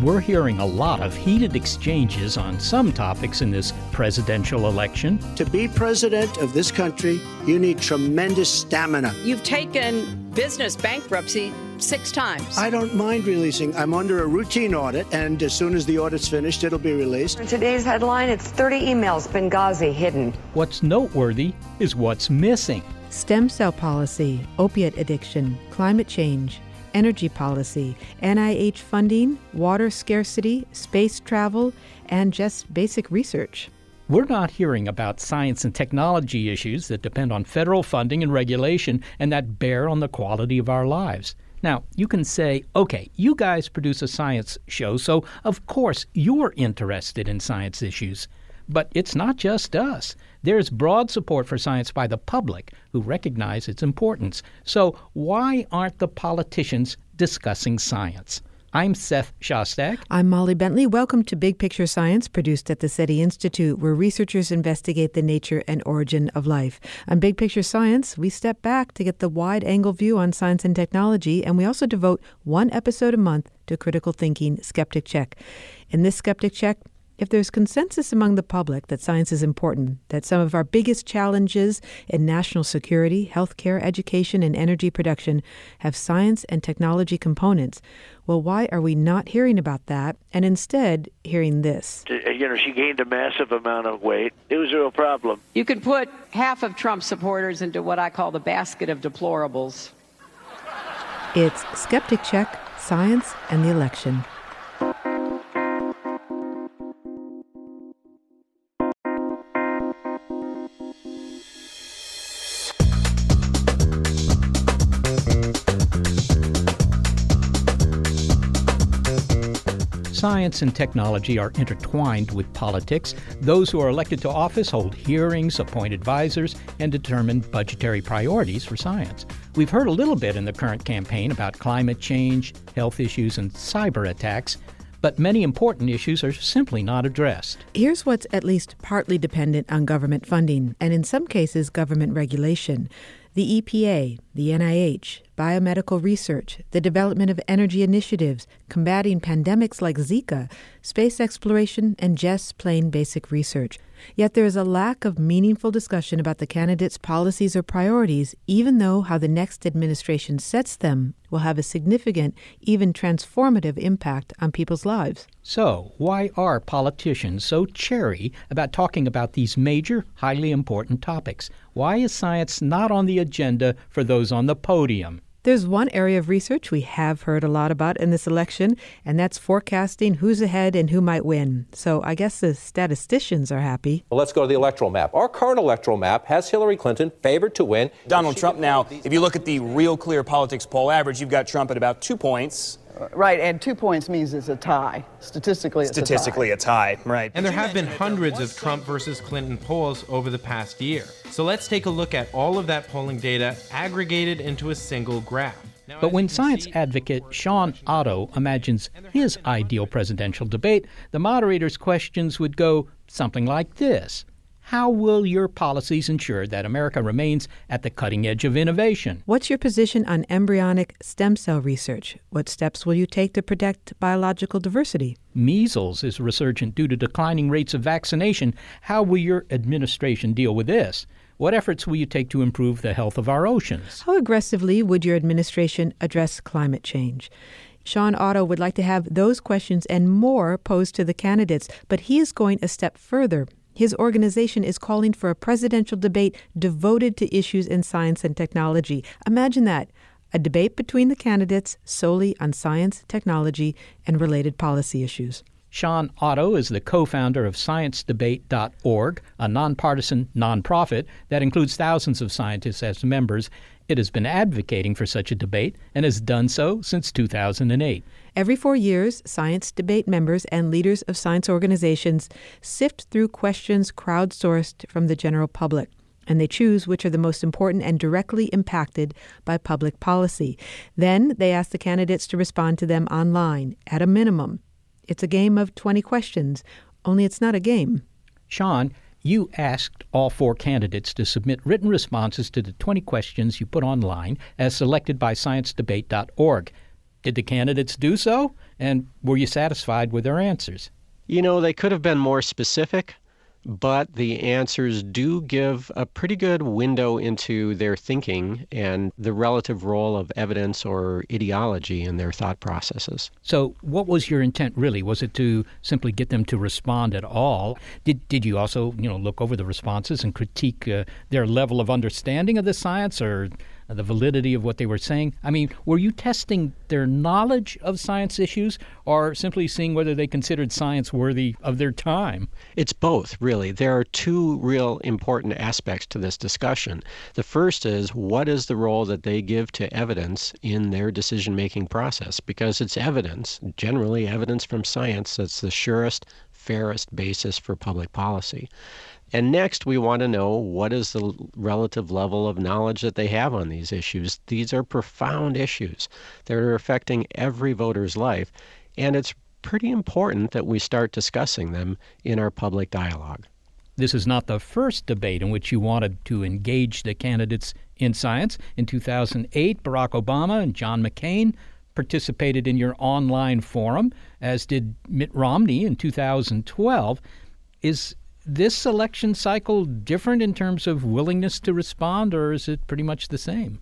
We're hearing a lot of heated exchanges on some topics in this presidential election. To be president of this country, you need tremendous stamina. You've taken business bankruptcy six times. I don't mind releasing. I'm under a routine audit, and as soon as the audit's finished, it'll be released. In today's headline, it's 30 emails Benghazi hidden. What's noteworthy is what's missing. Stem cell policy, opiate addiction, climate change, energy policy, NIH funding, water scarcity, space travel, and just basic research. We're not hearing about science and technology issues that depend on federal funding and regulation and that bear on the quality of our lives. Now, you can say, okay, you guys produce a science show, so of course you're interested in science issues. But it's not just us. There's broad support for science by the public who recognize its importance. So why aren't the politicians discussing science? I'm Seth Shostak. I'm Molly Bentley. Welcome to Big Picture Science, produced at the SETI Institute, where researchers investigate the nature and origin of life. On Big Picture Science, we step back to get the wide angle view on science and technology, and we also devote one episode a month to critical thinking Skeptic Check. In this Skeptic Check, if there's consensus among the public that science is important, that some of our biggest challenges in national security, healthcare, education, and energy production have science and technology components, well, why are we not hearing about that and instead hearing this? Uh, you know, she gained a massive amount of weight. It was a real problem. You could put half of Trump supporters into what I call the basket of deplorables. It's Skeptic Check, Science, and the Election. Science and technology are intertwined with politics. Those who are elected to office hold hearings, appoint advisors, and determine budgetary priorities for science. We've heard a little bit in the current campaign about climate change, health issues, and cyber attacks, but many important issues are simply not addressed. Here's what's at least partly dependent on government funding, and in some cases, government regulation. The EPA, the NIH, biomedical research, the development of energy initiatives, combating pandemics like Zika, space exploration, and just plain basic research. Yet there is a lack of meaningful discussion about the candidates' policies or priorities, even though how the next administration sets them will have a significant, even transformative impact on people's lives. So, why are politicians so chary about talking about these major, highly important topics? Why is science not on the agenda for those on the podium? There's one area of research we have heard a lot about in this election, and that's forecasting who's ahead and who might win. So I guess the statisticians are happy. Well, let's go to the electoral map. Our current electoral map has Hillary Clinton favored to win. Donald Trump now, if you look at the Real Clear Politics poll average, you've got Trump at about two points Right, and two points means it's a tie. Statistically, it's Statistically, a tie. a tie, right. And there have been hundreds of Trump versus Clinton polls over the past year. So let's take a look at all of that polling data aggregated into a single graph. But when science advocate Shawn Otto imagines his ideal presidential debate, the moderator's questions would go something like this How will your policies ensure that America remains at the cutting edge of innovation? What's your position on embryonic stem cell research? What steps will you take to protect biological diversity? Measles is resurgent due to declining rates of vaccination. How will your administration deal with this? What efforts will you take to improve the health of our oceans? How aggressively would your administration address climate change? Shawn Otto would like to have those questions and more posed to the candidates, but he is going a step further. His organization is calling for a presidential debate devoted to issues in science and technology. Imagine that a debate between the candidates solely on science, technology, and related policy issues. Shawn Otto is the co founder of ScienceDebate.org, a nonpartisan nonprofit that includes thousands of scientists as members. It has been advocating for such a debate and has done so since 2008. Every four years, science debate members and leaders of science organizations sift through questions crowdsourced from the general public and they choose which are the most important and directly impacted by public policy. Then they ask the candidates to respond to them online, at a minimum. It's a game of 20 questions, only it's not a game. Shawn, you asked all four candidates to submit written responses to the 20 questions you put online as selected by sciencedebate.org. Did the candidates do so? And were you satisfied with their answers? You know, they could have been more specific but the answers do give a pretty good window into their thinking and the relative role of evidence or ideology in their thought processes. So, what was your intent really? Was it to simply get them to respond at all? Did did you also, you know, look over the responses and critique uh, their level of understanding of the science or Uh, the validity of what they were saying? I mean, were you testing their knowledge of science issues or simply seeing whether they considered science worthy of their time? It's both, really. There are two real important aspects to this discussion. The first is what is the role that they give to evidence in their decision making process? Because it's evidence, generally evidence from science, that's the surest, fairest basis for public policy. And next, we want to know what is the relative level of knowledge that they have on these issues. These are profound issues that are affecting every voter's life, and it's pretty important that we start discussing them in our public dialogue. This is not the first debate in which you wanted to engage the candidates in science. In 2008, Barack Obama and John McCain participated in your online forum, as did Mitt Romney in 2012. Is this election cycle different in terms of willingness to respond, or is it pretty much the same?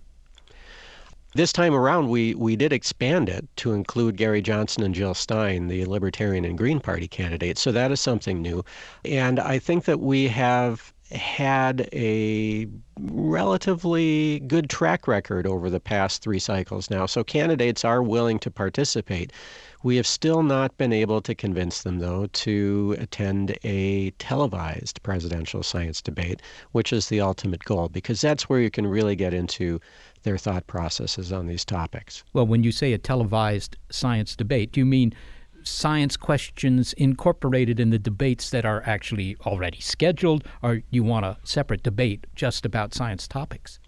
This time around, we, we did expand it to include Gary Johnson and Jill Stein, the Libertarian and Green Party candidates. So that is something new. And I think that we have had a relatively good track record over the past three cycles now. So candidates are willing to participate. We have still not been able to convince them, though, to attend a televised presidential science debate, which is the ultimate goal, because that's where you can really get into their thought processes on these topics. Well, when you say a televised science debate, do you mean science questions incorporated in the debates that are actually already scheduled, or you want a separate debate just about science topics?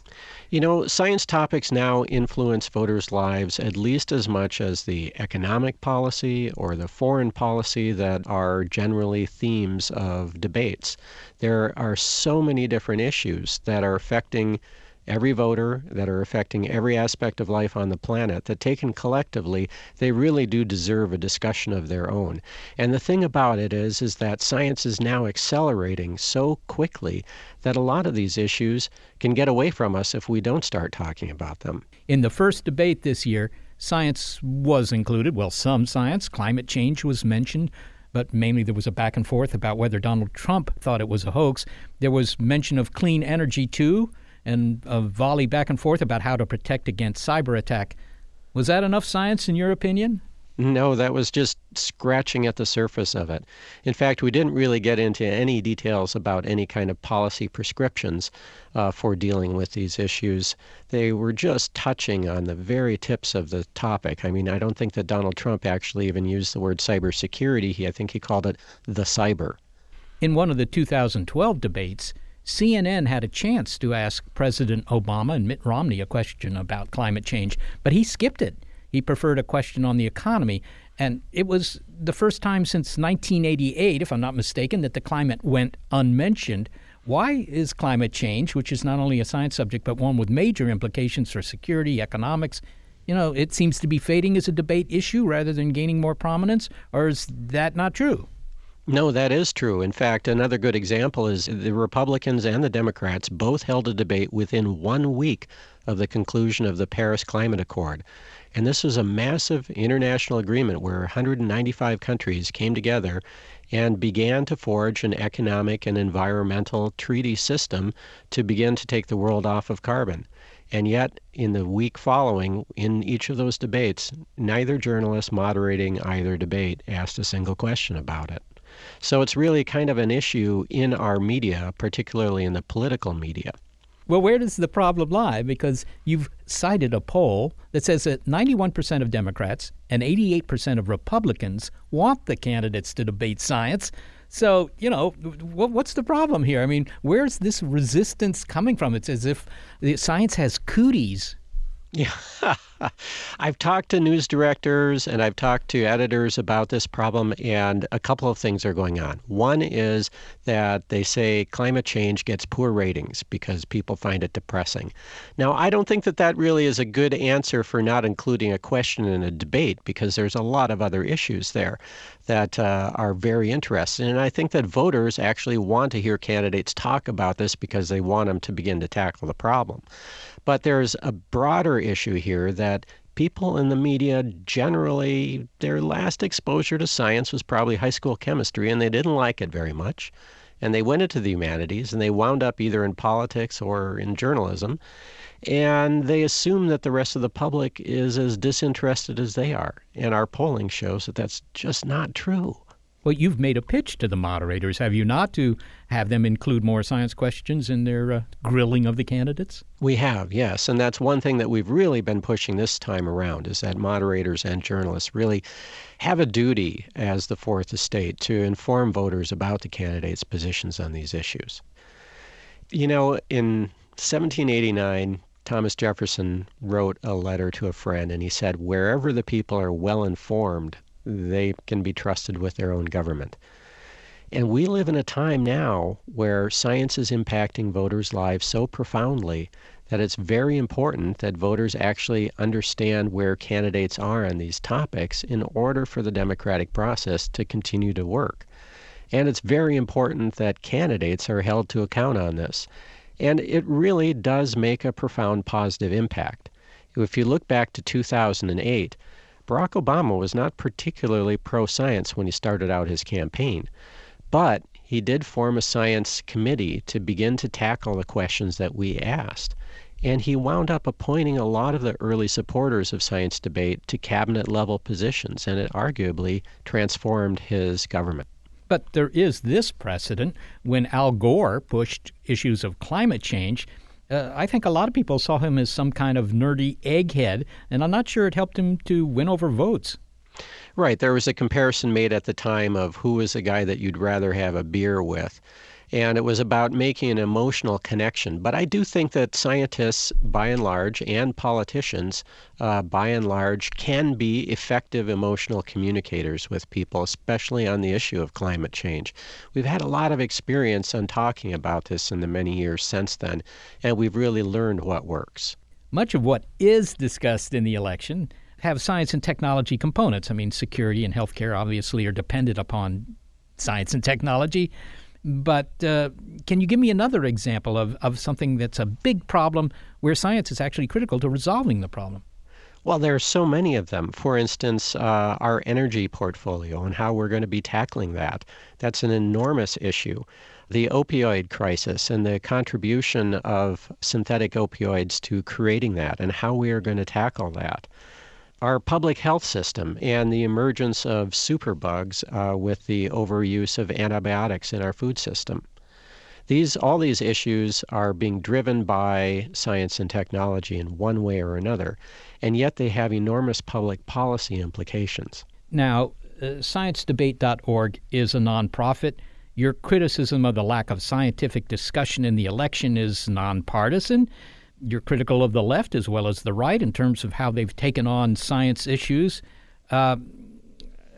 You know, science topics now influence voters' lives at least as much as the economic policy or the foreign policy that are generally themes of debates. There are so many different issues that are affecting every voter, that are affecting every aspect of life on the planet, that taken collectively, they really do deserve a discussion of their own. And the thing about it is, is that science is now accelerating so quickly that a lot of these issues can get away from us if we don't start talking about them. In the first debate this year, science was included. Well, some science, climate change was mentioned but mainly there was a back and forth about whether Donald Trump thought it was a hoax. There was mention of clean energy, too and a volley back and forth about how to protect against cyber attack. Was that enough science in your opinion? No, that was just scratching at the surface of it. In fact, we didn't really get into any details about any kind of policy prescriptions uh, for dealing with these issues. They were just touching on the very tips of the topic. I mean, I don't think that Donald Trump actually even used the word cybersecurity. He, I think he called it the cyber. In one of the 2012 debates, CNN had a chance to ask President Obama and Mitt Romney a question about climate change, but he skipped it. He preferred a question on the economy. And it was the first time since 1988, if I'm not mistaken, that the climate went unmentioned. Why is climate change, which is not only a science subject, but one with major implications for security, economics, you know, it seems to be fading as a debate issue rather than gaining more prominence? Or is that not true? No, that is true. In fact, another good example is the Republicans and the Democrats both held a debate within one week of the conclusion of the Paris Climate Accord. And this was a massive international agreement where 195 countries came together and began to forge an economic and environmental treaty system to begin to take the world off of carbon. And yet, in the week following, in each of those debates, neither journalist moderating either debate asked a single question about it. So it's really kind of an issue in our media, particularly in the political media. Well, where does the problem lie? Because you've cited a poll that says that 91% of Democrats and 88% of Republicans want the candidates to debate science. So, you know, what's the problem here? I mean, where's this resistance coming from? It's as if science has cooties. Yeah. I've talked to news directors and I've talked to editors about this problem, and a couple of things are going on. One is that they say climate change gets poor ratings because people find it depressing. Now, I don't think that that really is a good answer for not including a question in a debate because there's a lot of other issues there that uh, are very interesting. And I think that voters actually want to hear candidates talk about this because they want them to begin to tackle the problem. But there's a broader issue here that people in the media generally, their last exposure to science was probably high school chemistry, and they didn't like it very much. And they went into the humanities and they wound up either in politics or in journalism. And they assume that the rest of the public is as disinterested as they are. And our polling shows that that's just not true. Well, you've made a pitch to the moderators, have you not, to have them include more science questions in their uh, grilling of the candidates? We have, yes. And that's one thing that we've really been pushing this time around is that moderators and journalists really have a duty as the fourth estate to inform voters about the candidates' positions on these issues. You know, in 1789, Thomas Jefferson wrote a letter to a friend and he said, Wherever the people are well informed, they can be trusted with their own government. And we live in a time now where science is impacting voters' lives so profoundly that it's very important that voters actually understand where candidates are on these topics in order for the democratic process to continue to work. And it's very important that candidates are held to account on this. And it really does make a profound positive impact. If you look back to 2008, Barack Obama was not particularly pro science when he started out his campaign, but he did form a science committee to begin to tackle the questions that we asked. And he wound up appointing a lot of the early supporters of science debate to cabinet level positions, and it arguably transformed his government. But there is this precedent when Al Gore pushed issues of climate change uh, I think a lot of people saw him as some kind of nerdy egghead, and I'm not sure it helped him to win over votes. Right. There was a comparison made at the time of who was the guy that you'd rather have a beer with and it was about making an emotional connection. But I do think that scientists, by and large, and politicians, uh, by and large, can be effective emotional communicators with people, especially on the issue of climate change. We've had a lot of experience on talking about this in the many years since then, and we've really learned what works. Much of what is discussed in the election have science and technology components. I mean, security and healthcare obviously are dependent upon science and technology. But uh, can you give me another example of, of something that's a big problem where science is actually critical to resolving the problem? Well, there are so many of them. For instance, uh, our energy portfolio and how we're going to be tackling that. That's an enormous issue. The opioid crisis and the contribution of synthetic opioids to creating that and how we are going to tackle that our public health system and the emergence of superbugs uh, with the overuse of antibiotics in our food system. These, all these issues are being driven by science and technology in one way or another, and yet they have enormous public policy implications. Now, uh, sciencedebate.org is a nonprofit. Your criticism of the lack of scientific discussion in the election is nonpartisan you're critical of the left as well as the right in terms of how they've taken on science issues. Uh,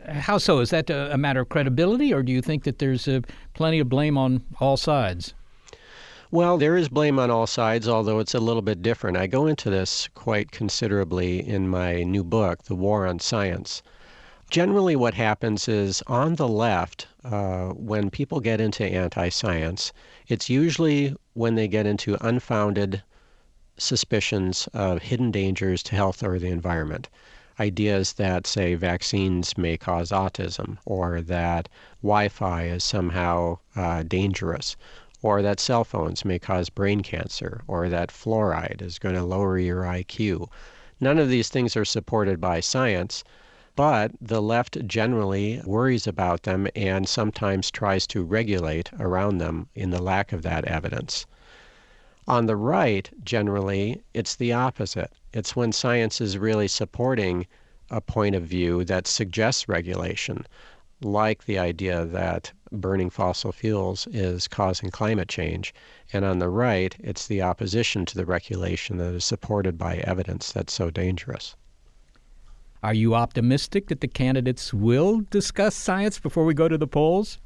how so? Is that a, a, matter of credibility, or do you think that there's uh, plenty of blame on all sides? Well, there is blame on all sides, although it's a little bit different. I go into this quite considerably in my new book, The War on Science. Generally, what happens is on the left, uh, when people get into anti science, it's usually when they get into unfounded suspicions of hidden dangers to health or the environment. Ideas that say vaccines may cause autism, or that Wi Fi is somehow uh, dangerous, or that cell phones may cause brain cancer, or that fluoride is going to lower your IQ. None of these things are supported by science, but the left generally worries about them and sometimes tries to regulate around them in the lack of that evidence. On the right, generally, it's the opposite. It's when science is really supporting a point of view that suggests regulation, like the idea that burning fossil fuels is causing climate change. And on the right, it's the opposition to the regulation that is supported by evidence that's so dangerous. Are you optimistic that the candidates will discuss science before we go to the polls?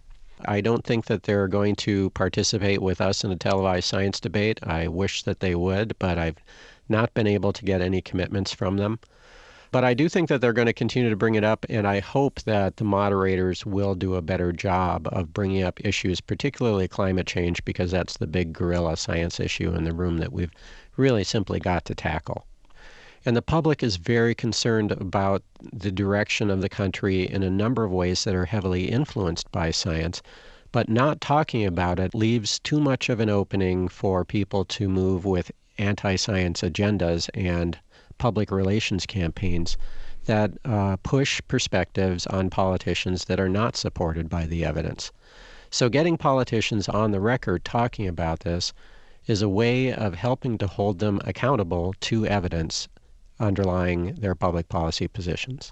I don't think that they're going to participate with us in a televised science debate. I wish that they would, but I've not been able to get any commitments from them. But I do think that they're going to continue to bring it up, and I hope that the moderators will do a better job of bringing up issues, particularly climate change, because that's the big gorilla science issue in the room that we've really simply got to tackle. And the public is very concerned about the direction of the country in a number of ways that are heavily influenced by science. But not talking about it leaves too much of an opening for people to move with anti science agendas and public relations campaigns that uh, push perspectives on politicians that are not supported by the evidence. So, getting politicians on the record talking about this is a way of helping to hold them accountable to evidence underlying their public policy positions.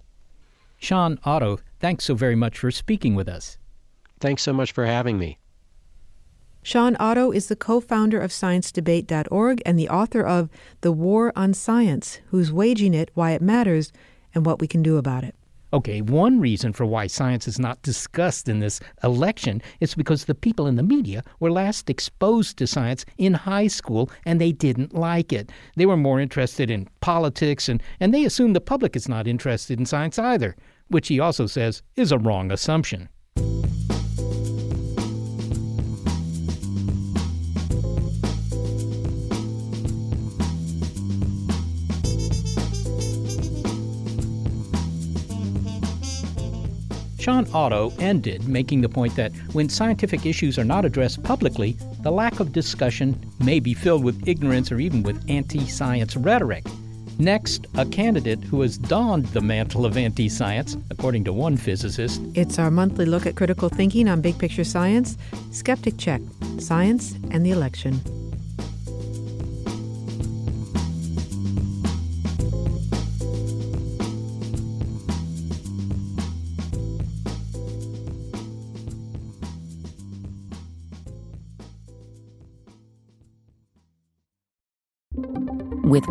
Shawn Otto, thanks so very much for speaking with us. Thanks so much for having me. Shawn Otto is the co founder of ScienceDebate.org and the author of The War on Science Who's Waging It, Why It Matters, and What We Can Do About It. Okay, one reason for why science is not discussed in this election is because the people in the media were last exposed to science in high school and they didn't like it. They were more interested in politics and, and they assume the public is not interested in science either, which he also says is a wrong assumption. Shawn Otto ended making the point that when scientific issues are not addressed publicly, the lack of discussion may be filled with ignorance or even with anti science rhetoric. Next, a candidate who has donned the mantle of anti science, according to one physicist. It's our monthly look at critical thinking on big picture science. Skeptic Check Science and the Election.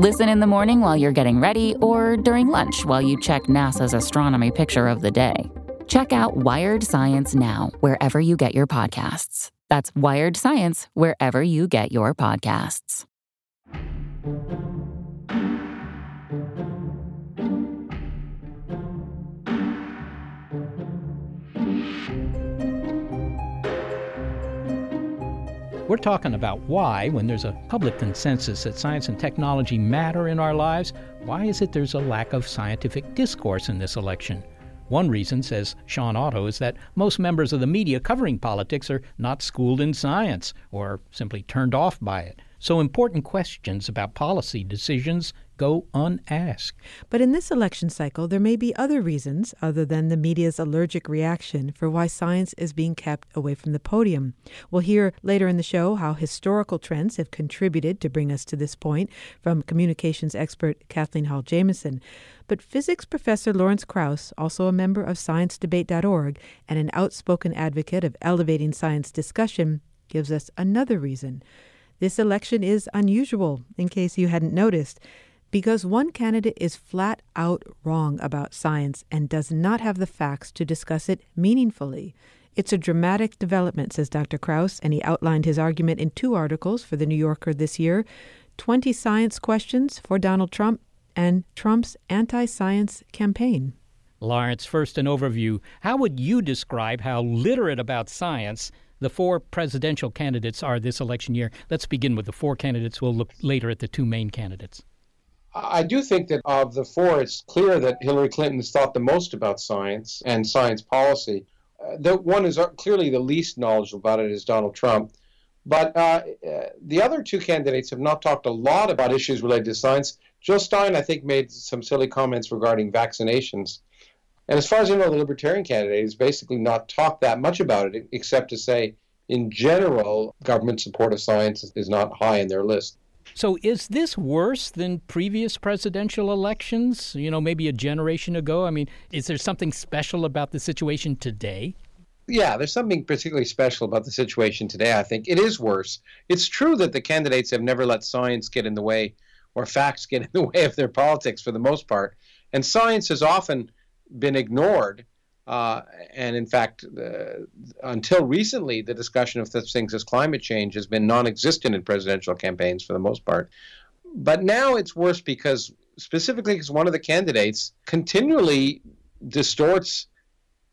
Listen in the morning while you're getting ready or during lunch while you check NASA's astronomy picture of the day. Check out Wired Science now, wherever you get your podcasts. That's Wired Science, wherever you get your podcasts. We're talking about why, when there's a public consensus that science and technology matter in our lives, why is it there's a lack of scientific discourse in this election? One reason, says Shawn Otto, is that most members of the media covering politics are not schooled in science or simply turned off by it. So important questions about policy decisions go unasked. But in this election cycle, there may be other reasons, other than the media's allergic reaction, for why science is being kept away from the podium. We'll hear later in the show how historical trends have contributed to bring us to this point from communications expert Kathleen Hall Jamieson. But physics professor Lawrence Krauss, also a member of ScienceDebate.org and an outspoken advocate of elevating science discussion, gives us another reason. This election is unusual, in case you hadn't noticed because one candidate is flat out wrong about science and does not have the facts to discuss it meaningfully. It's a dramatic development, says Dr. Krauss, and he outlined his argument in two articles for The New Yorker this year 20 Science Questions for Donald Trump and Trump's Anti Science Campaign. Lawrence, first an overview. How would you describe how literate about science the four presidential candidates are this election year? Let's begin with the four candidates. We'll look later at the two main candidates. I do think that of the four, it's clear that Hillary Clinton has thought the most about science and science policy. Uh, the one is clearly the least knowledgeable about it is Donald Trump. But uh, uh, the other two candidates have not talked a lot about issues related to science. Jill Stein, I think, made some silly comments regarding vaccinations. And as far as I know, the Libertarian candidate has basically not talked that much about it, except to say, in general, government support of science is not high in their list. So is this worse than previous presidential elections? You know, maybe a generation ago? I mean, is there something special about the situation today? Yeah, there's something particularly special about the situation today, I think. It is worse. It's true that the candidates have never let science get in the way or facts get in the way of their politics for the most part. And science has often been ignored uh, and in fact, uh, until recently, the discussion of such things as climate change has been non existent in presidential campaigns for the most part. But now it's worse because, specifically, because one of the candidates continually distorts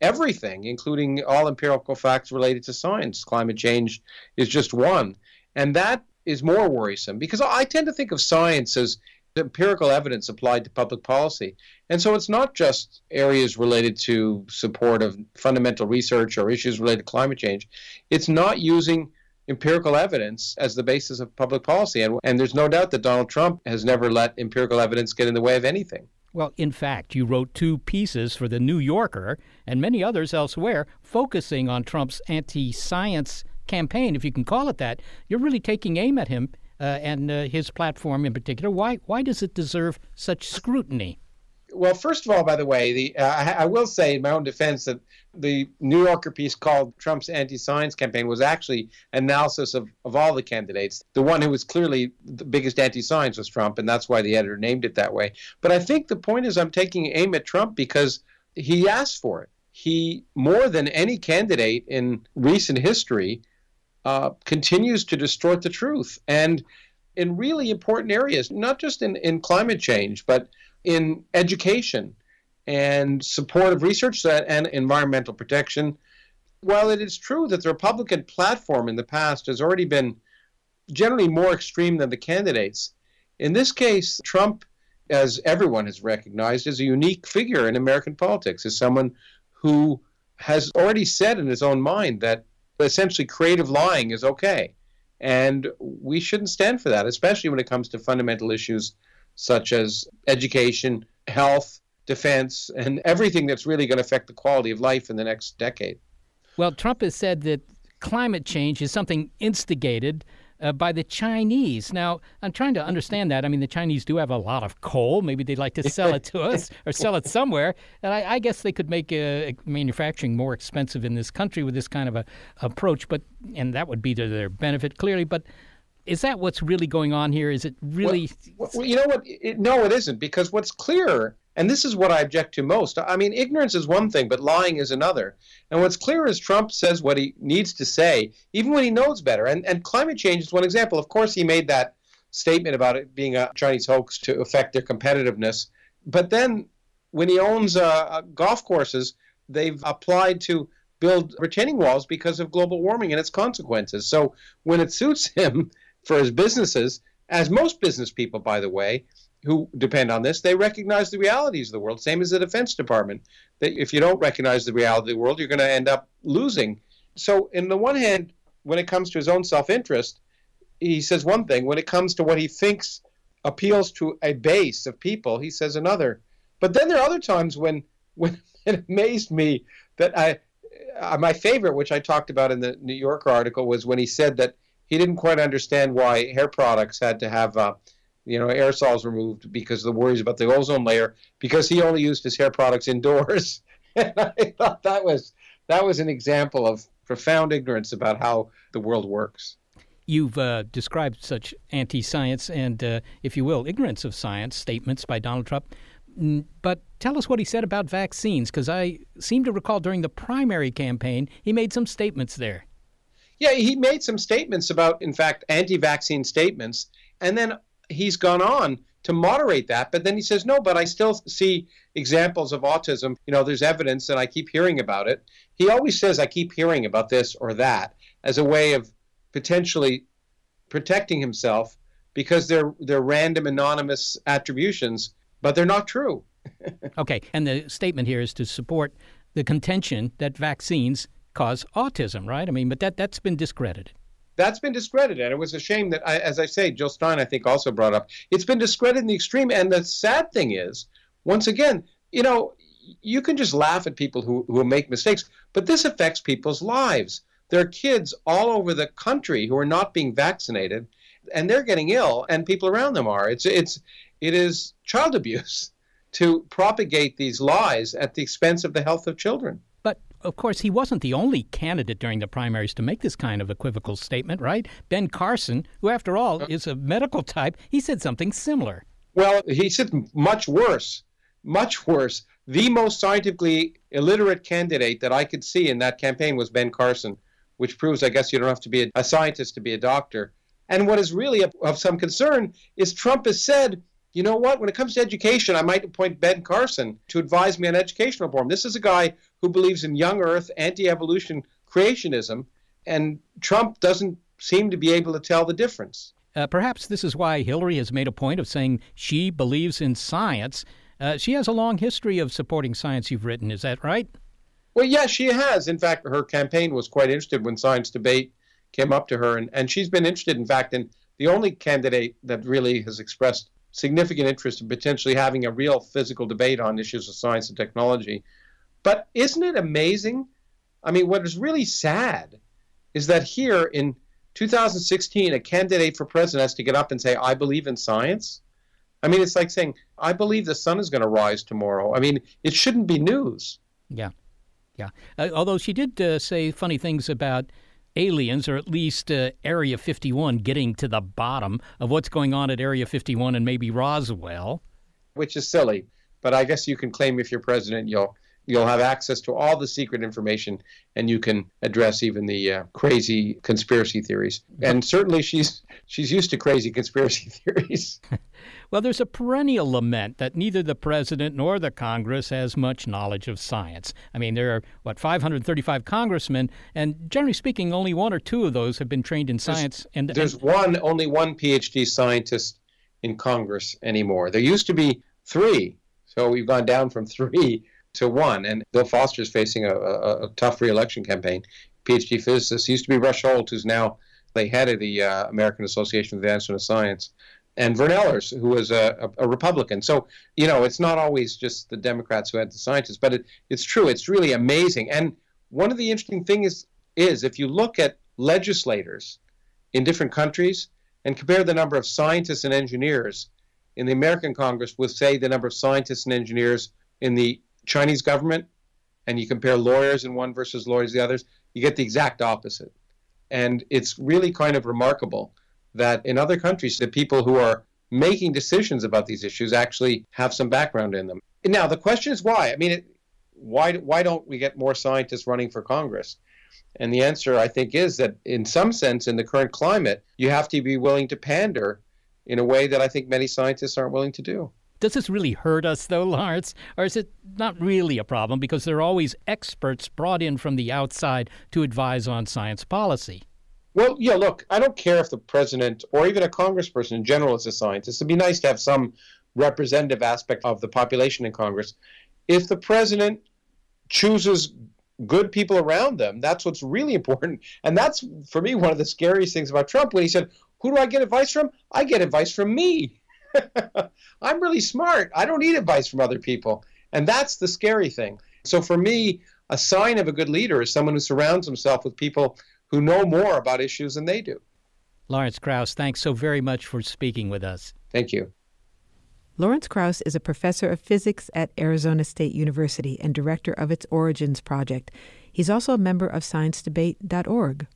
everything, including all empirical facts related to science. Climate change is just one. And that is more worrisome because I tend to think of science as empirical evidence applied to public policy. And so it's not just areas related to support of fundamental research or issues related to climate change. It's not using empirical evidence as the basis of public policy. And, and there's no doubt that Donald Trump has never let empirical evidence get in the way of anything. Well, in fact, you wrote two pieces for The New Yorker and many others elsewhere focusing on Trump's anti science campaign, if you can call it that. You're really taking aim at him and uh, his platform in particular. Why why does it deserve such scrutiny? Well, first of all, by the way, the uh, I, will say in my own defense that the New Yorker piece called Trump's anti-science campaign was actually analysis of, of all the candidates. The one who was clearly the biggest anti-science was Trump, and that's why the editor named it that way. But I think the point is I'm taking aim at Trump because he asked for it. He more than any candidate in recent history uh, continues to distort the truth. And in really important areas, not just in, in climate change, but in education and support of research and environmental protection. While it is true that the Republican platform in the past has already been generally more extreme than the candidates, in this case, Trump, as everyone has recognized, is a unique figure in American politics, is someone who has already said in his own mind that essentially creative lying is okay. And we shouldn't stand for that, especially when it comes to fundamental issues such as education, health, defense, and everything that's really going to affect the quality of life in the next decade. Well, Trump has said that climate change is something instigated uh, by the Chinese. Now, I'm trying to understand that. I mean, the Chinese do have a lot of coal. Maybe they'd like to sell it to us or sell it somewhere. And I, I guess they could make uh, manufacturing more expensive in this country with this kind of a approach. But and that would be to their benefit, clearly. But is that what's really going on here? Is it really? Well, well you know what? It, no, it isn't. Because what's clear and this is what I object to most. I mean, ignorance is one thing, but lying is another. And what's clear is Trump says what he needs to say, even when he knows better. And, and climate change is one example. Of course, he made that statement about it being a Chinese hoax to affect their competitiveness. But then when he owns uh, uh golf courses, they've applied to build retaining walls because of global warming and its consequences. So when it suits him for his businesses, as most business people, by the way, who depend on this, they recognize the realities of the world, same as the Defense Department. That if you don't recognize the reality of the world, you're going to end up losing. So, in the one hand, when it comes to his own self interest, he says one thing. When it comes to what he thinks appeals to a base of people, he says another. But then there are other times when, when it amazed me that I, uh, my favorite, which I talked about in the New Yorker article, was when he said that he didn't quite understand why hair products had to have, uh, you know, aerosols removed because of the worries about the ozone layer. Because he only used his hair products indoors, and I thought that was that was an example of profound ignorance about how the world works. You've uh, described such anti science and, uh, if you will, ignorance of science statements by Donald Trump. But tell us what he said about vaccines, because I seem to recall during the primary campaign he made some statements there. Yeah, he made some statements about, in fact, anti vaccine statements. And then he's gone on to moderate that. But then he says, no, but I still see examples of autism. You know, there's evidence and I keep hearing about it. He always says, I keep hearing about this or that as a way of potentially protecting himself because they're, they're random, anonymous attributions, but they're not true. okay. And the statement here is to support the contention that vaccines cause autism, right? I mean, but that, that's been discredited that's been discredited. And it was a shame that, I, as I say, Jill Stein, I think, also brought up, it's been discredited in the extreme. And the sad thing is, once again, you know, you can just laugh at people who, who make mistakes, but this affects people's lives. There are kids all over the country who are not being vaccinated, and they're getting ill, and people around them are. It's it's it is child abuse to propagate these lies at the expense of the health of children. Of course, he wasn't the only candidate during the primaries to make this kind of equivocal statement, right? Ben Carson, who, after all, is a medical type, he said something similar. Well, he said much worse, much worse. The most scientifically illiterate candidate that I could see in that campaign was Ben Carson, which proves, I guess, you don't have to be a, scientist to be a doctor. And what is really of, of some concern is Trump has said you know what? When it comes to education, I might appoint Ben Carson to advise me on educational reform. This is a guy who believes in young earth, anti evolution, creationism, and Trump doesn't seem to be able to tell the difference. Uh, perhaps this is why Hillary has made a point of saying she believes in science. Uh, she has a long history of supporting science, you've written. Is that right? Well, yes, she has. In fact, her campaign was quite interested when science debate came up to her, and, and she's been interested, in fact, in the only candidate that really has expressed significant interest in potentially having a real physical debate on issues of science and technology. But isn't it amazing? I mean, what is really sad is that here in 2016, a candidate for president has to get up and say, I believe in science. I mean, it's like saying, I believe the sun is going to rise tomorrow. I mean, it shouldn't be news. Yeah. Yeah. Uh, although she did uh, say funny things about aliens, or at least uh, Area 51, getting to the bottom of what's going on at Area 51 and maybe Roswell. Which is silly, but I guess you can claim if you're president, you'll you'll have access to all the secret information, and you can address even the uh, crazy conspiracy theories. And certainly, she's she's used to crazy conspiracy theories. Well, there's a perennial lament that neither the president nor the Congress has much knowledge of science. I mean, there are, what, 535 congressmen, and generally speaking, only one or two of those have been trained in science. There's, and There's and, one, only one PhD scientist in Congress anymore. There used to be three, so we've gone down from three to one. And Bill Foster is facing a, a, a tough reelection campaign. PhD physicist. Used to be Rush Holt, who's now the head of the uh, American Association of Advancement of Science and Vern Ehlers, who was a, a, Republican. So, you know, it's not always just the Democrats who had the scientists, but it, it's true. It's really amazing. And one of the interesting things is, is if you look at legislators in different countries and compare the number of scientists and engineers in the American Congress with, say, the number of scientists and engineers in the Chinese government, and you compare lawyers in one versus lawyers in the others, you get the exact opposite. And it's really kind of remarkable that in other countries, the people who are making decisions about these issues actually have some background in them. Now, the question is why? I mean, it, why, why don't we get more scientists running for Congress? And the answer, I think, is that in some sense, in the current climate, you have to be willing to pander in a way that I think many scientists aren't willing to do. Does this really hurt us, though, Lawrence? Or is it not really a problem because there are always experts brought in from the outside to advise on science policy? Well, yeah, look, I don't care if the president or even a congressperson in general is a scientist. It'd be nice to have some representative aspect of the population in Congress. If the president chooses good people around them, that's what's really important. And that's, for me, one of the scariest things about Trump when he said, Who do I get advice from? I get advice from me. I'm really smart. I don't need advice from other people. And that's the scary thing. So for me, a sign of a good leader is someone who surrounds himself with people who know more about issues than they do. Lawrence Krauss, thanks so very much for speaking with us. Thank you. Lawrence Krauss is a professor of physics at Arizona State University and director of its Origins Project. He's also a member of sciencedebate.org.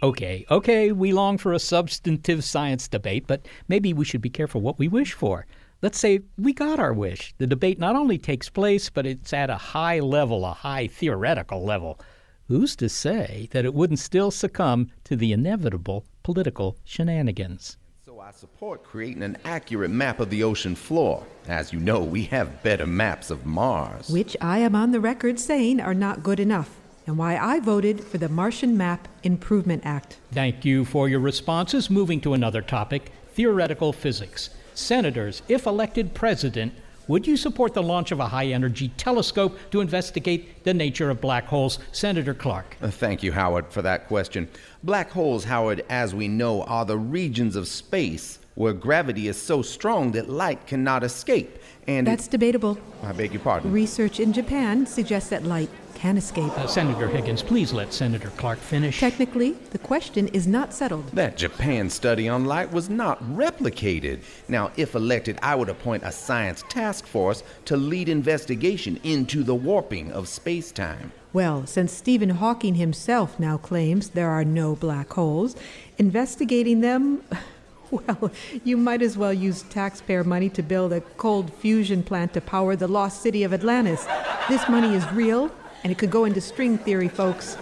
Okay, okay, we long for a substantive science debate, but maybe we should be careful what we wish for. Let's say we got our wish. The debate not only takes place, but it's at a high level, a high theoretical level. Who's to say that it wouldn't still succumb to the inevitable political shenanigans? So I support creating an accurate map of the ocean floor. As you know, we have better maps of Mars. Which I am on the record saying are not good enough and why I voted for the Martian Map Improvement Act. Thank you for your responses. Moving to another topic theoretical physics. Senators, if elected president, would you support the launch of a high energy telescope to investigate the nature of black holes? Senator Clark. Uh, thank you, Howard, for that question. Black holes, Howard, as we know, are the regions of space where gravity is so strong that light cannot escape. And That's it, debatable. I beg your pardon. Research in Japan suggests that light can escape. Uh, Senator Higgins, please let Senator Clark finish. Technically, the question is not settled. That Japan study on light was not replicated. Now, if elected, I would appoint a science task force to lead investigation into the warping of space time. Well, since Stephen Hawking himself now claims there are no black holes, investigating them. Well, you might as well use taxpayer money to build a cold fusion plant to power the lost city of Atlantis. This money is real, and it could go into string theory, folks.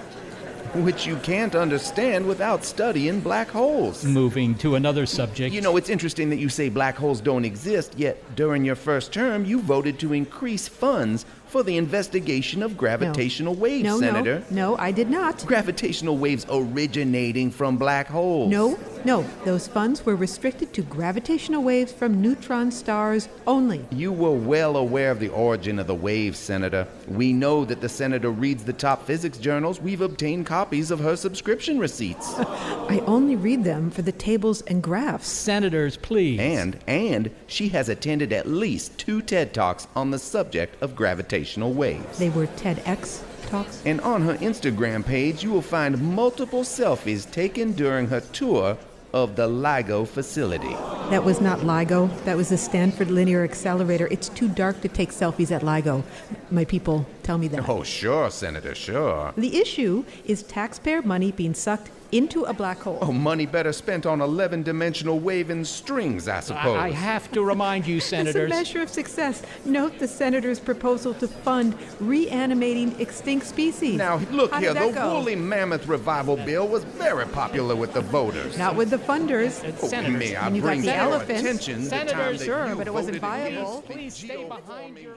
Which you can't understand without studying black holes. Moving to another subject. You know, it's interesting that you say black holes don't exist, yet during your first term, you voted to increase funds for the investigation of gravitational no. waves, no, Senator. No, no, I did not. Gravitational waves originating from black holes. No, no, those funds were restricted to gravitational waves from neutron stars only. You were well aware of the origin of the waves, Senator. We know that the Senator reads the top physics journals. We've obtained copies of her subscription receipts. I only read them for the tables and graphs. Senators, please. And, and she has attended at least two TED Talks on the subject of gravitational waves. They were TEDx talks. And on her Instagram page, you will find multiple selfies taken during her tour of the LIGO facility. That was not LIGO. That was the Stanford Linear Accelerator. It's too dark to take selfies at LIGO. My people tell me that. Oh, sure, Senator, sure. The issue is taxpayer money being sucked into a black hole. Oh, money better spent on 11 dimensional waving strings, I suppose. I, I have to remind you, Senators. As a measure of success, note the Senator's proposal to fund reanimating extinct species. Now, look How here, the go? woolly mammoth revival bill was very popular with the voters. Not with the funders. Oh, may I When you got the your elephants. attention the Senators, sure, but it wasn't viable. Please stay behind your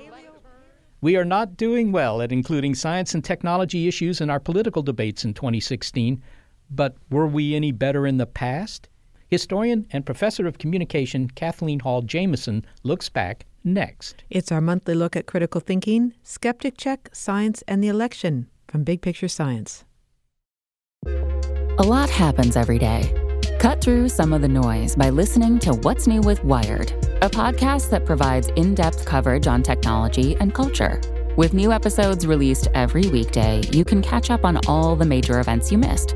We are not doing well at including science and technology issues in our political debates in 2016, but were we any better in the past? Historian and professor of communication Kathleen Hall Jamieson looks back next. It's our monthly look at critical thinking, skeptic check, science, and the election from Big Picture Science. A lot happens every day. Cut through some of the noise by listening to What's New with Wired, a podcast that provides in depth coverage on technology and culture. With new episodes released every weekday, you can catch up on all the major events you missed.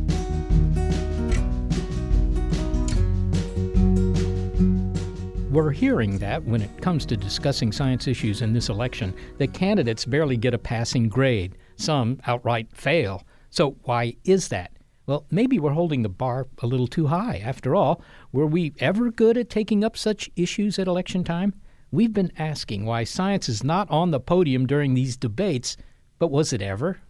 We're hearing that when it comes to discussing science issues in this election, the candidates barely get a passing grade. Some outright fail. So, why is that? Well, maybe we're holding the bar a little too high. After all, were we ever good at taking up such issues at election time? We've been asking why science is not on the podium during these debates, but was it ever?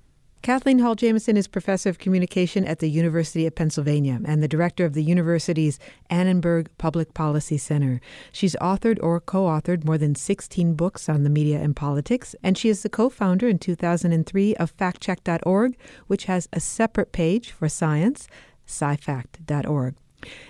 Kathleen Hall Jamieson is professor of communication at the University of Pennsylvania and the director of the university's Annenberg Public Policy Center. She's authored or co authored more than 16 books on the media and politics, and she is the co founder in 2003 of factcheck.org, which has a separate page for science, scifact.org.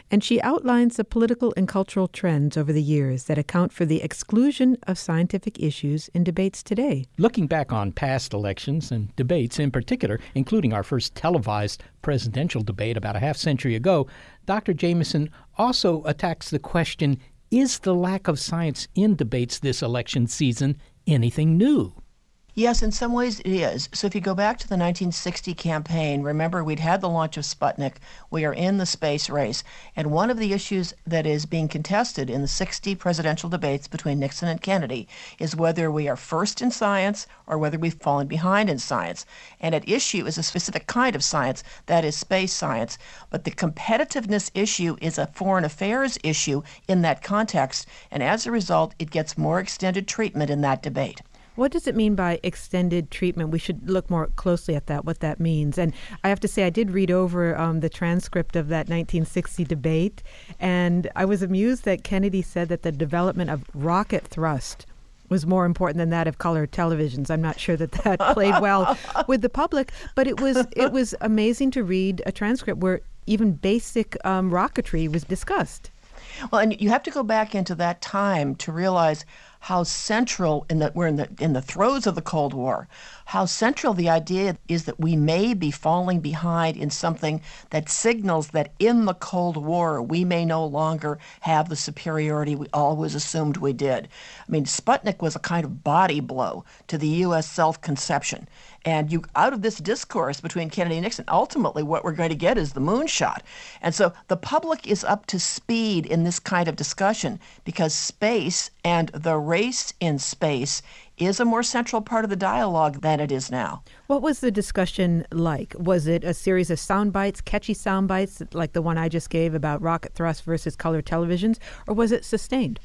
And she outlines the political and cultural trends over the years that account for the exclusion of scientific issues in debates today. Looking back on past elections and debates in particular, including our first televised presidential debate about a half century ago, Dr. Jamieson also attacks the question is the lack of science in debates this election season anything new? Yes, in some ways it is. So if you go back to the 1960 campaign, remember we'd had the launch of Sputnik. We are in the space race. And one of the issues that is being contested in the 60 presidential debates between Nixon and Kennedy is whether we are first in science or whether we've fallen behind in science. And at issue is a specific kind of science, that is space science. But the competitiveness issue is a foreign affairs issue in that context. And as a result, it gets more extended treatment in that debate. What does it mean by extended treatment? We should look more closely at that, what that means. And I have to say, I did read over um, the transcript of that 1960 debate, and I was amused that Kennedy said that the development of rocket thrust was more important than that of color televisions. I'm not sure that that played well with the public, but it was it was amazing to read a transcript where even basic um, rocketry was discussed. Well, and you have to go back into that time to realize how central in the we're in the in the throes of the Cold War, how central the idea is that we may be falling behind in something that signals that in the Cold War we may no longer have the superiority we always assumed we did. I mean, Sputnik was a kind of body blow to the U.S. self-conception. And you, out of this discourse between Kennedy and Nixon, ultimately what we're going to get is the moonshot. And so the public is up to speed in this kind of discussion because space and the race in space is a more central part of the dialogue than it is now. What was the discussion like? Was it a series of sound bites, catchy sound bites like the one I just gave about rocket thrust versus color televisions, or was it sustained?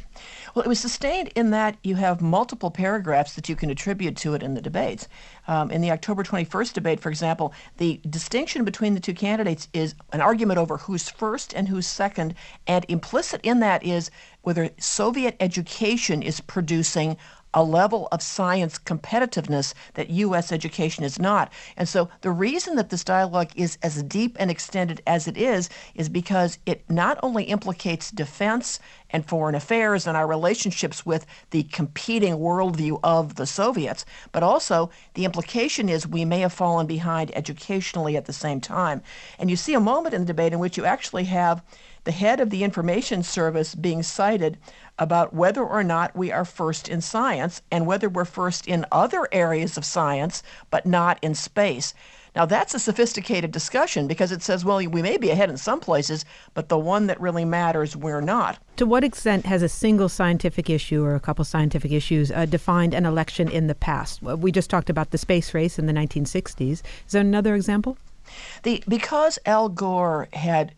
Well, it was sustained in that you have multiple paragraphs that you can attribute to it in the debates. Um, in the October 21st debate, for example, the distinction between the two candidates is an argument over who's first and who's second, and implicit in that is whether Soviet education is producing a level of science competitiveness that U.S. education is not. And so the reason that this dialogue is as deep and extended as it is is because it not only implicates defense and foreign affairs and our relationships with the competing worldview of the Soviets, but also the implication is we may have fallen behind educationally at the same time. And you see a moment in the debate in which you actually have the head of the information service being cited about whether or not we are first in science and whether we're first in other areas of science, but not in space. Now, that's a sophisticated discussion because it says, well, we may be ahead in some places, but the one that really matters, we're not. To what extent has a single scientific issue or a couple scientific issues uh, defined an election in the past? We just talked about the space race in the 1960s. Is there another example? The, because Al Gore had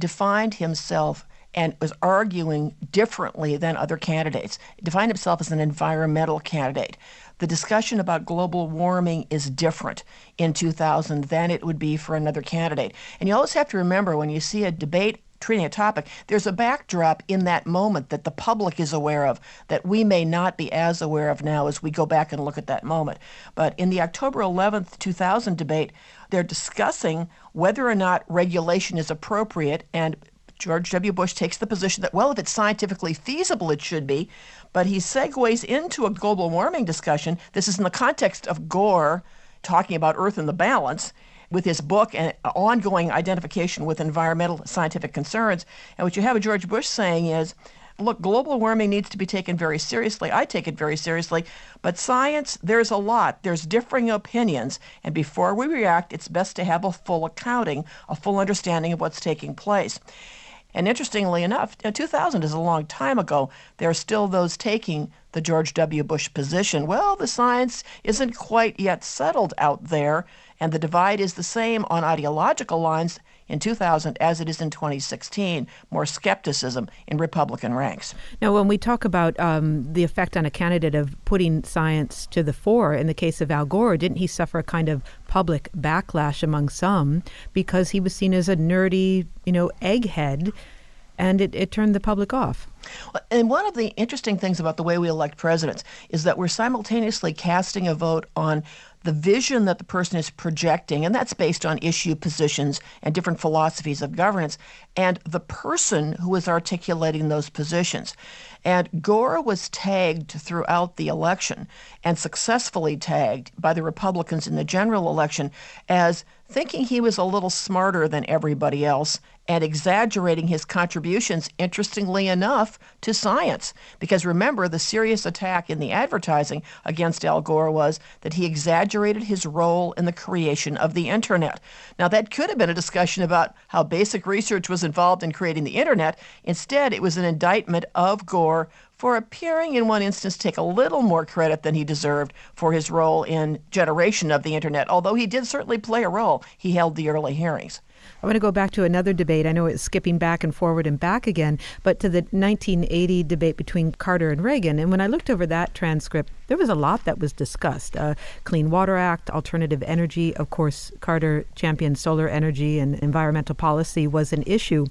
defined himself and was arguing differently than other candidates. He defined himself as an environmental candidate. The discussion about global warming is different in 2000 than it would be for another candidate. And you always have to remember when you see a debate treating a topic, there's a backdrop in that moment that the public is aware of that we may not be as aware of now as we go back and look at that moment. But in the October 11th, 2000 debate, they're discussing whether or not regulation is appropriate and George W. Bush takes the position that, well, if it's scientifically feasible, it should be. But he segues into a global warming discussion. This is in the context of Gore talking about Earth in the balance with his book and ongoing identification with environmental scientific concerns. And what you have George Bush saying is, look, global warming needs to be taken very seriously. I take it very seriously. But science, there's a lot. There's differing opinions. And before we react, it's best to have a full accounting, a full understanding of what's taking place. And interestingly enough, 2000 is a long time ago. There are still those taking the George W. Bush position. Well, the science isn't quite yet settled out there, and the divide is the same on ideological lines in 2000 as it is in 2016, more skepticism in Republican ranks. Now, when we talk about um, the effect on a candidate of putting science to the fore, in the case of Al Gore, didn't he suffer a kind of public backlash among some because he was seen as a nerdy, you know, egghead? and it, it, turned the public off. And one of the interesting things about the way we elect presidents is that we're simultaneously casting a vote on the vision that the person is projecting, and that's based on issue positions and different philosophies of governance, and the person who is articulating those positions. And Gore was tagged throughout the election and successfully tagged by the Republicans in the general election as thinking he was a little smarter than everybody else and exaggerating his contributions, interestingly enough, to science. Because remember, the serious attack in the advertising against Al Gore was that he exaggerated his role in the creation of the internet. Now, that could have been a discussion about how basic research was involved in creating the internet. Instead, it was an indictment of Gore for appearing in one instance to take a little more credit than he deserved for his role in generation of the internet, although he did certainly play a role. He held the early hearings. I want to go back to another debate. I know it's skipping back and forward and back again, but to the 1980 debate between Carter and Reagan. And when I looked over that transcript, there was a lot that was discussed. Uh, Clean Water Act, alternative energy. Of course, Carter championed solar energy and environmental policy was an issue.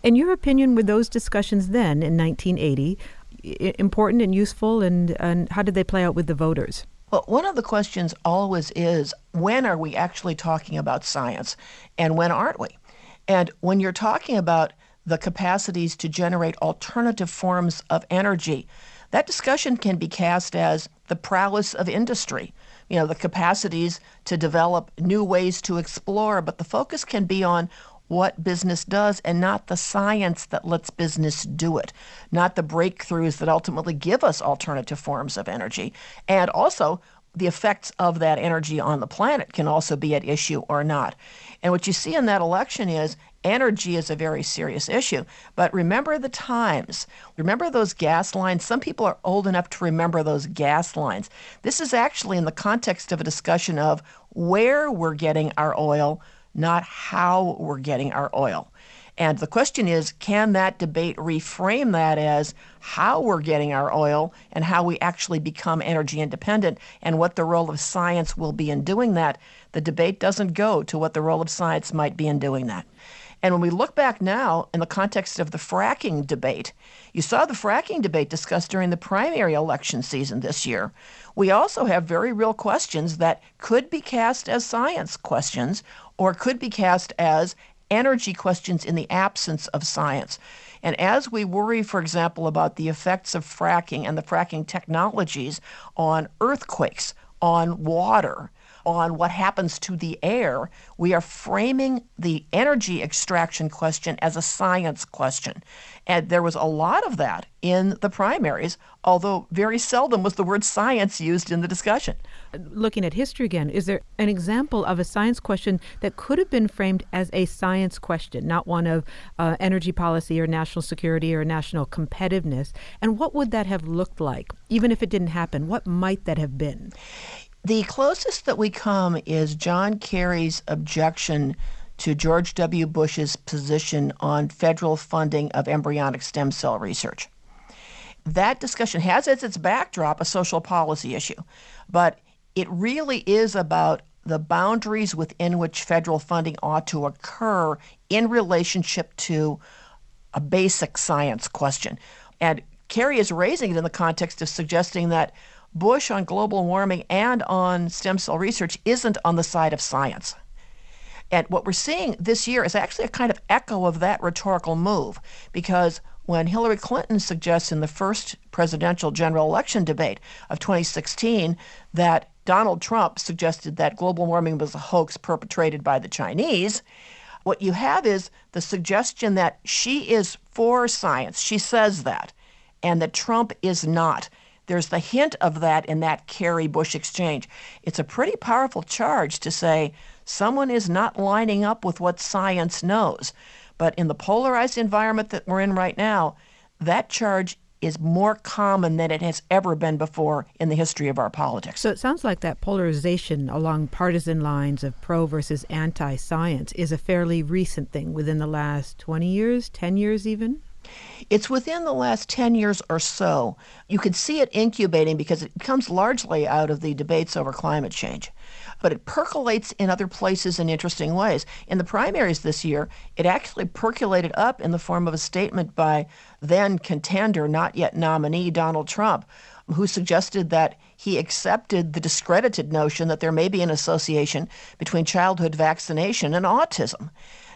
In your opinion, were those discussions then in 1980 important and useful, and, and how did they play out with the voters? Well, one of the questions always is when are we actually talking about science and when aren't we? And when you're talking about the capacities to generate alternative forms of energy, that discussion can be cast as the prowess of industry, you know, the capacities to develop new ways to explore, but the focus can be on what business does and not the science that lets business do it, not the breakthroughs that ultimately give us alternative forms of energy. And also, the effects of that energy on the planet can also be at issue or not. And what you see in that election is energy is a very serious issue. But remember the times. Remember those gas lines? Some people are old enough to remember those gas lines. This is actually in the context of a discussion of where we're getting our oil not how we're getting our oil. And the question is can that debate reframe that as how we're getting our oil and how we actually become energy independent and what the role of science will be in doing that? The debate doesn't go to what the role of science might be in doing that. And when we look back now in the context of the fracking debate, you saw the fracking debate discussed during the primary election season this year. We also have very real questions that could be cast as science questions or could be cast as energy questions in the absence of science. And as we worry, for example, about the effects of fracking and the fracking technologies on earthquakes, on water, on what happens to the air, we are framing the energy extraction question as a science question. And there was a lot of that in the primaries, although very seldom was the word science used in the discussion. Looking at history again, is there an example of a science question that could have been framed as a science question, not one of uh, energy policy or national security or national competitiveness? And what would that have looked like, even if it didn't happen? What might that have been? The closest that we come is John Kerry's objection to George W. Bush's position on federal funding of embryonic stem cell research. That discussion has as its backdrop a social policy issue, but it really is about the boundaries within which federal funding ought to occur in relationship to a basic science question. And Kerry is raising it in the context of suggesting that Bush on global warming and on stem cell research isn't on the side of science. And what we're seeing this year is actually a kind of echo of that rhetorical move because when Hillary Clinton suggests in the first presidential general election debate of 2016 that Donald Trump suggested that global warming was a hoax perpetrated by the Chinese, what you have is the suggestion that she is for science. She says that, and that Trump is not. There's the hint of that in that Kerry Bush exchange. It's a pretty powerful charge to say someone is not lining up with what science knows. But in the polarized environment that we're in right now, that charge is more common than it has ever been before in the history of our politics. So it sounds like that polarization along partisan lines of pro versus anti science is a fairly recent thing within the last 20 years, 10 years even? It's within the last 10 years or so. You could see it incubating because it comes largely out of the debates over climate change but it percolates in other places in interesting ways. In the primaries this year, it actually percolated up in the form of a statement by then contender, not yet nominee, Donald Trump, who suggested that he accepted the discredited notion that there may be an association between childhood vaccination and autism.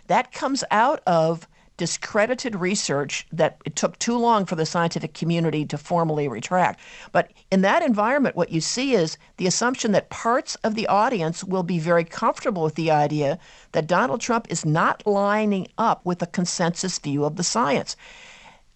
That comes out of discredited research that it took too long for the scientific community to formally retract. But in that environment, what you see is the assumption that parts of the audience will be very comfortable with the idea that Donald Trump is not lining up with the consensus view of the science.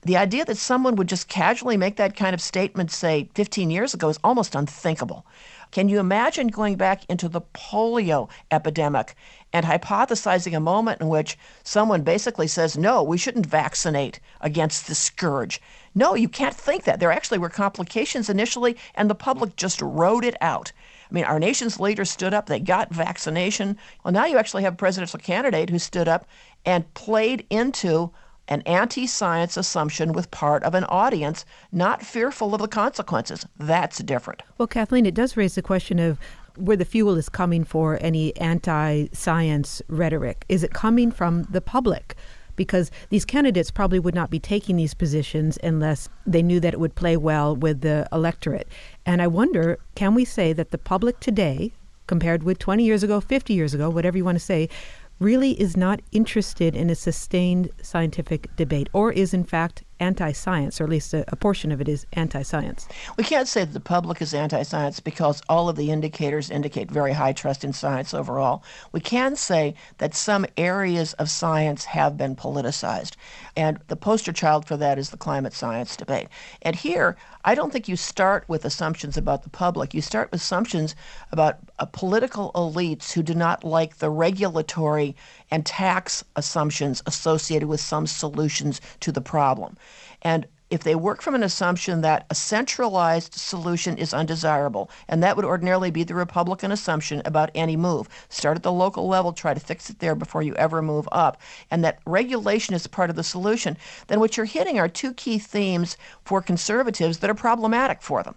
The idea that someone would just casually make that kind of statement, say, 15 years ago, is almost unthinkable. Can you imagine going back into the polio epidemic and hypothesizing a moment in which someone basically says, no, we shouldn't vaccinate against the scourge? No, you can't think that. There actually were complications initially, and the public just wrote it out. I mean, our nation's leaders stood up, they got vaccination. Well, now you actually have a presidential candidate who stood up and played into an anti science assumption with part of an audience not fearful of the consequences. That's different. Well, Kathleen, it does raise the question of where the fuel is coming for any anti science rhetoric. Is it coming from the public? Because these candidates probably would not be taking these positions unless they knew that it would play well with the electorate. And I wonder can we say that the public today, compared with 20 years ago, 50 years ago, whatever you want to say, really is not interested in a sustained scientific debate, or is in fact anti science, or at least a, a, portion of it is anti science. We can't say that the public is anti science because all of the indicators indicate very high trust in science overall. We can say that some areas of science have been politicized. And the poster child for that is the climate science debate. And here, I don't think you start with assumptions about the public. You start with assumptions about uh, political elites who do not like the regulatory and tax assumptions associated with some solutions to the problem. And if they work from an assumption that a centralized solution is undesirable, and that would ordinarily be the Republican assumption about any move. Start at the local level, try to fix it there before you ever move up, and that regulation is part of the solution, then what you're hitting are two key themes for conservatives that are problematic for them.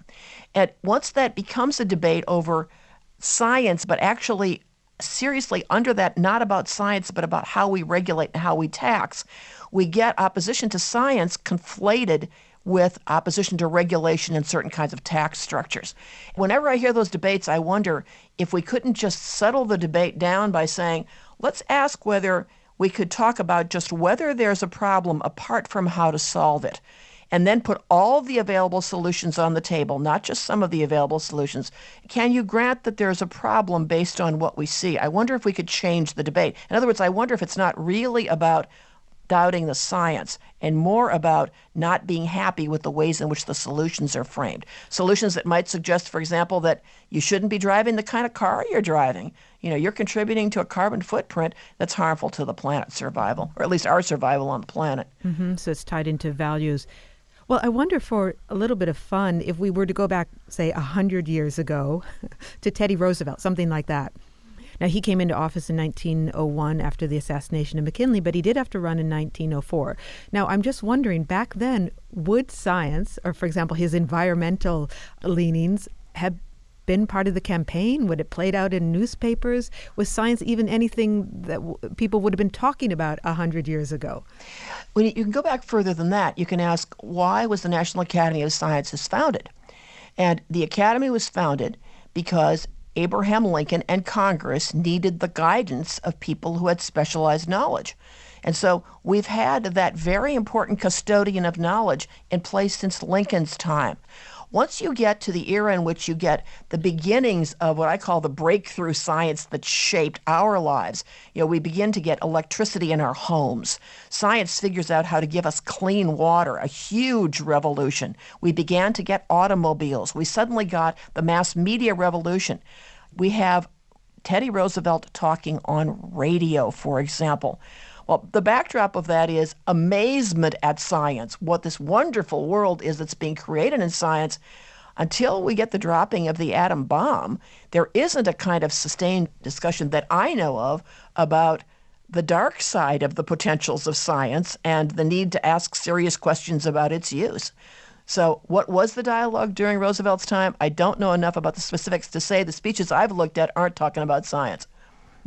And once that becomes a debate over science, but actually seriously under that, not about science, but about how we regulate and how we tax, we get opposition to science conflated with opposition to regulation and certain kinds of tax structures. Whenever I hear those debates, I wonder if we couldn't just settle the debate down by saying, let's ask whether we could talk about just whether there's a problem apart from how to solve it and then put all the available solutions on the table, not just some of the available solutions. Can you grant that there's a problem based on what we see? I wonder if we could change the debate. In other words, I wonder if it's not really about doubting the science and more about not being happy with the ways in which the solutions are framed. Solutions that might suggest, for example, that you shouldn't be driving the kind of car you're driving. You know, you're contributing to a carbon footprint that's harmful to the planet's survival, or at least our survival on the planet. Mm-hmm. So it's tied into values. Well, I wonder for a little bit of fun if we were to go back, say, 100 years ago to Teddy Roosevelt, something like that. Now, he came into office in 1901 after the assassination of McKinley, but he did have to run in 1904. Now, I'm just wondering back then, would science, or for example, his environmental leanings, have been part of the campaign? Would it played out in newspapers? Was science even anything that w- people would have been talking about a hundred years ago? Well, you can go back further than that. You can ask why was the National Academy of Sciences founded? And the Academy was founded because Abraham Lincoln and Congress needed the guidance of people who had specialized knowledge. And so we've had that very important custodian of knowledge in place since Lincoln's time. Once you get to the era in which you get the beginnings of what I call the breakthrough science that shaped our lives, you know, we begin to get electricity in our homes. Science figures out how to give us clean water, a huge revolution. We began to get automobiles. We suddenly got the mass media revolution. We have Teddy Roosevelt talking on radio, for example. Well, the backdrop of that is amazement at science, what this wonderful world is that's being created in science. Until we get the dropping of the atom bomb, there isn't a kind of sustained discussion that I know of about the dark side of the potentials of science and the need to ask serious questions about its use. So, what was the dialogue during Roosevelt's time? I don't know enough about the specifics to say the speeches I've looked at aren't talking about science.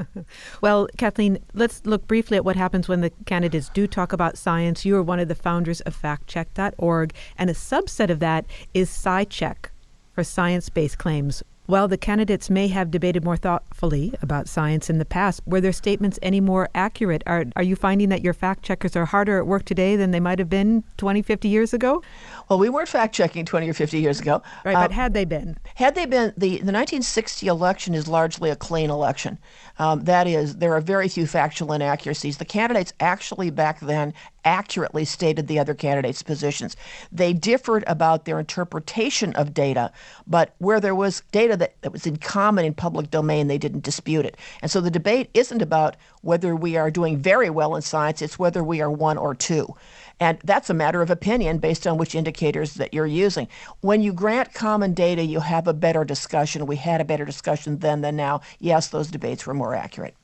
well, Kathleen, let's look briefly at what happens when the candidates do talk about science. You are one of the founders of factcheck.org, and a subset of that is SciCheck for science based claims. While the candidates may have debated more thoughtfully about science in the past, were their statements any more accurate? Are, are you finding that your fact checkers are harder at work today than they might have been 20, 50 years ago? Well, we weren't fact checking 20 or 50 years ago. Right, but um, had they been? Had they been, the, the 1960 election is largely a clean election. Um, that is, there are very few factual inaccuracies. The candidates actually back then accurately stated the other candidates' positions. They differed about their interpretation of data, but where there was data that, that was in common in public domain, they didn't dispute it. And so the debate isn't about whether we are doing very well in science, it's whether we are one or two. And that's a matter of opinion based on which indicators that you're using. When you grant common data, you have a better discussion. We had a better discussion then than now. Yes, those debates were more accurate.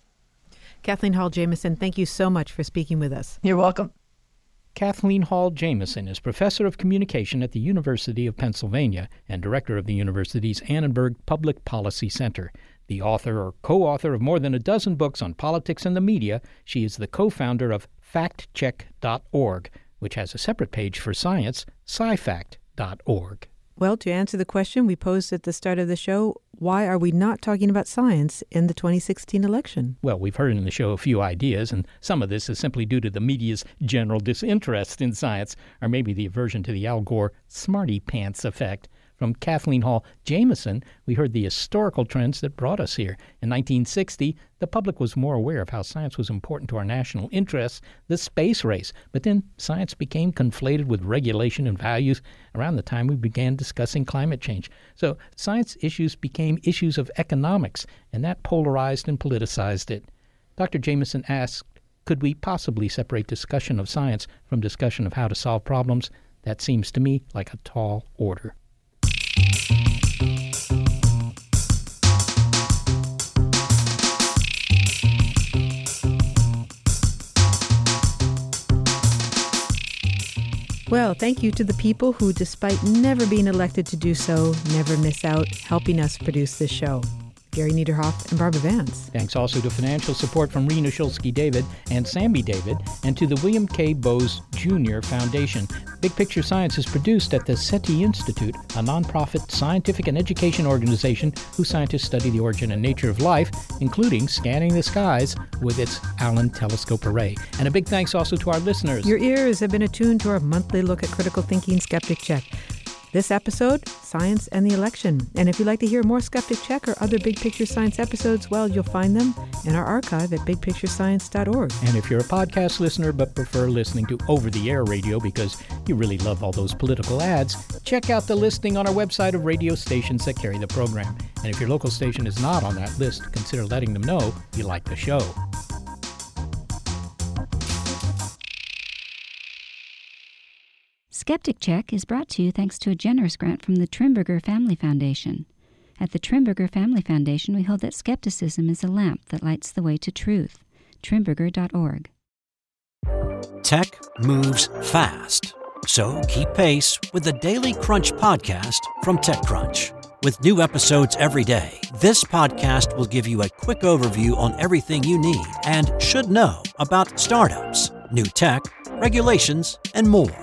Kathleen Hall Jamieson, thank you so much for speaking with us. You're welcome. Kathleen Hall Jamieson is professor of communication at the University of Pennsylvania and director of the university's Annenberg Public Policy Center. The author or co author of more than a dozen books on politics and the media, she is the co founder of factcheck.org, which has a separate page for science, scifact.org. Well, to answer the question we posed at the start of the show, why are we not talking about science in the 2016 election? Well, we've heard in the show a few ideas, and some of this is simply due to the media's general disinterest in science, or maybe the aversion to the Al Gore smarty pants effect. From Kathleen Hall Jamieson, we heard the historical trends that brought us here. In 1960, the public was more aware of how science was important to our national interests, the space race. But then science became conflated with regulation and values around the time we began discussing climate change. So science issues became issues of economics, and that polarized and politicized it. Dr. Jamieson asked, could we possibly separate discussion of science from discussion of how to solve problems? That seems to me like a tall order. Well, thank you to the people who, despite never being elected to do so, never miss out helping us produce this show. Gary Niederhoff and Barbara Vance. Thanks also to financial support from Rena Shulsky David and Sammy David, and to the William K. Bowes Jr. Foundation. Big Picture Science is produced at the SETI Institute, a nonprofit scientific and education organization whose scientists study the origin and nature of life, including scanning the skies with its Allen Telescope Array. And a big thanks also to our listeners. Your ears have been attuned to our monthly look at critical thinking skeptic check. This episode, Science and the Election. And if you'd like to hear more Skeptic Check or other Big Picture Science episodes, well, you'll find them in our archive at bigpicturescience.org. And if you're a podcast listener but prefer listening to over the air radio because you really love all those political ads, check out the listing on our website of radio stations that carry the program. And if your local station is not on that list, consider letting them know you like the show. Skeptic Check is brought to you thanks to a generous grant from the Trimberger Family Foundation. At the Trimberger Family Foundation, we hold that skepticism is a lamp that lights the way to truth. Trimberger.org. Tech moves fast, so keep pace with the Daily Crunch podcast from TechCrunch. With new episodes every day, this podcast will give you a quick overview on everything you need and should know about startups, new tech, regulations, and more.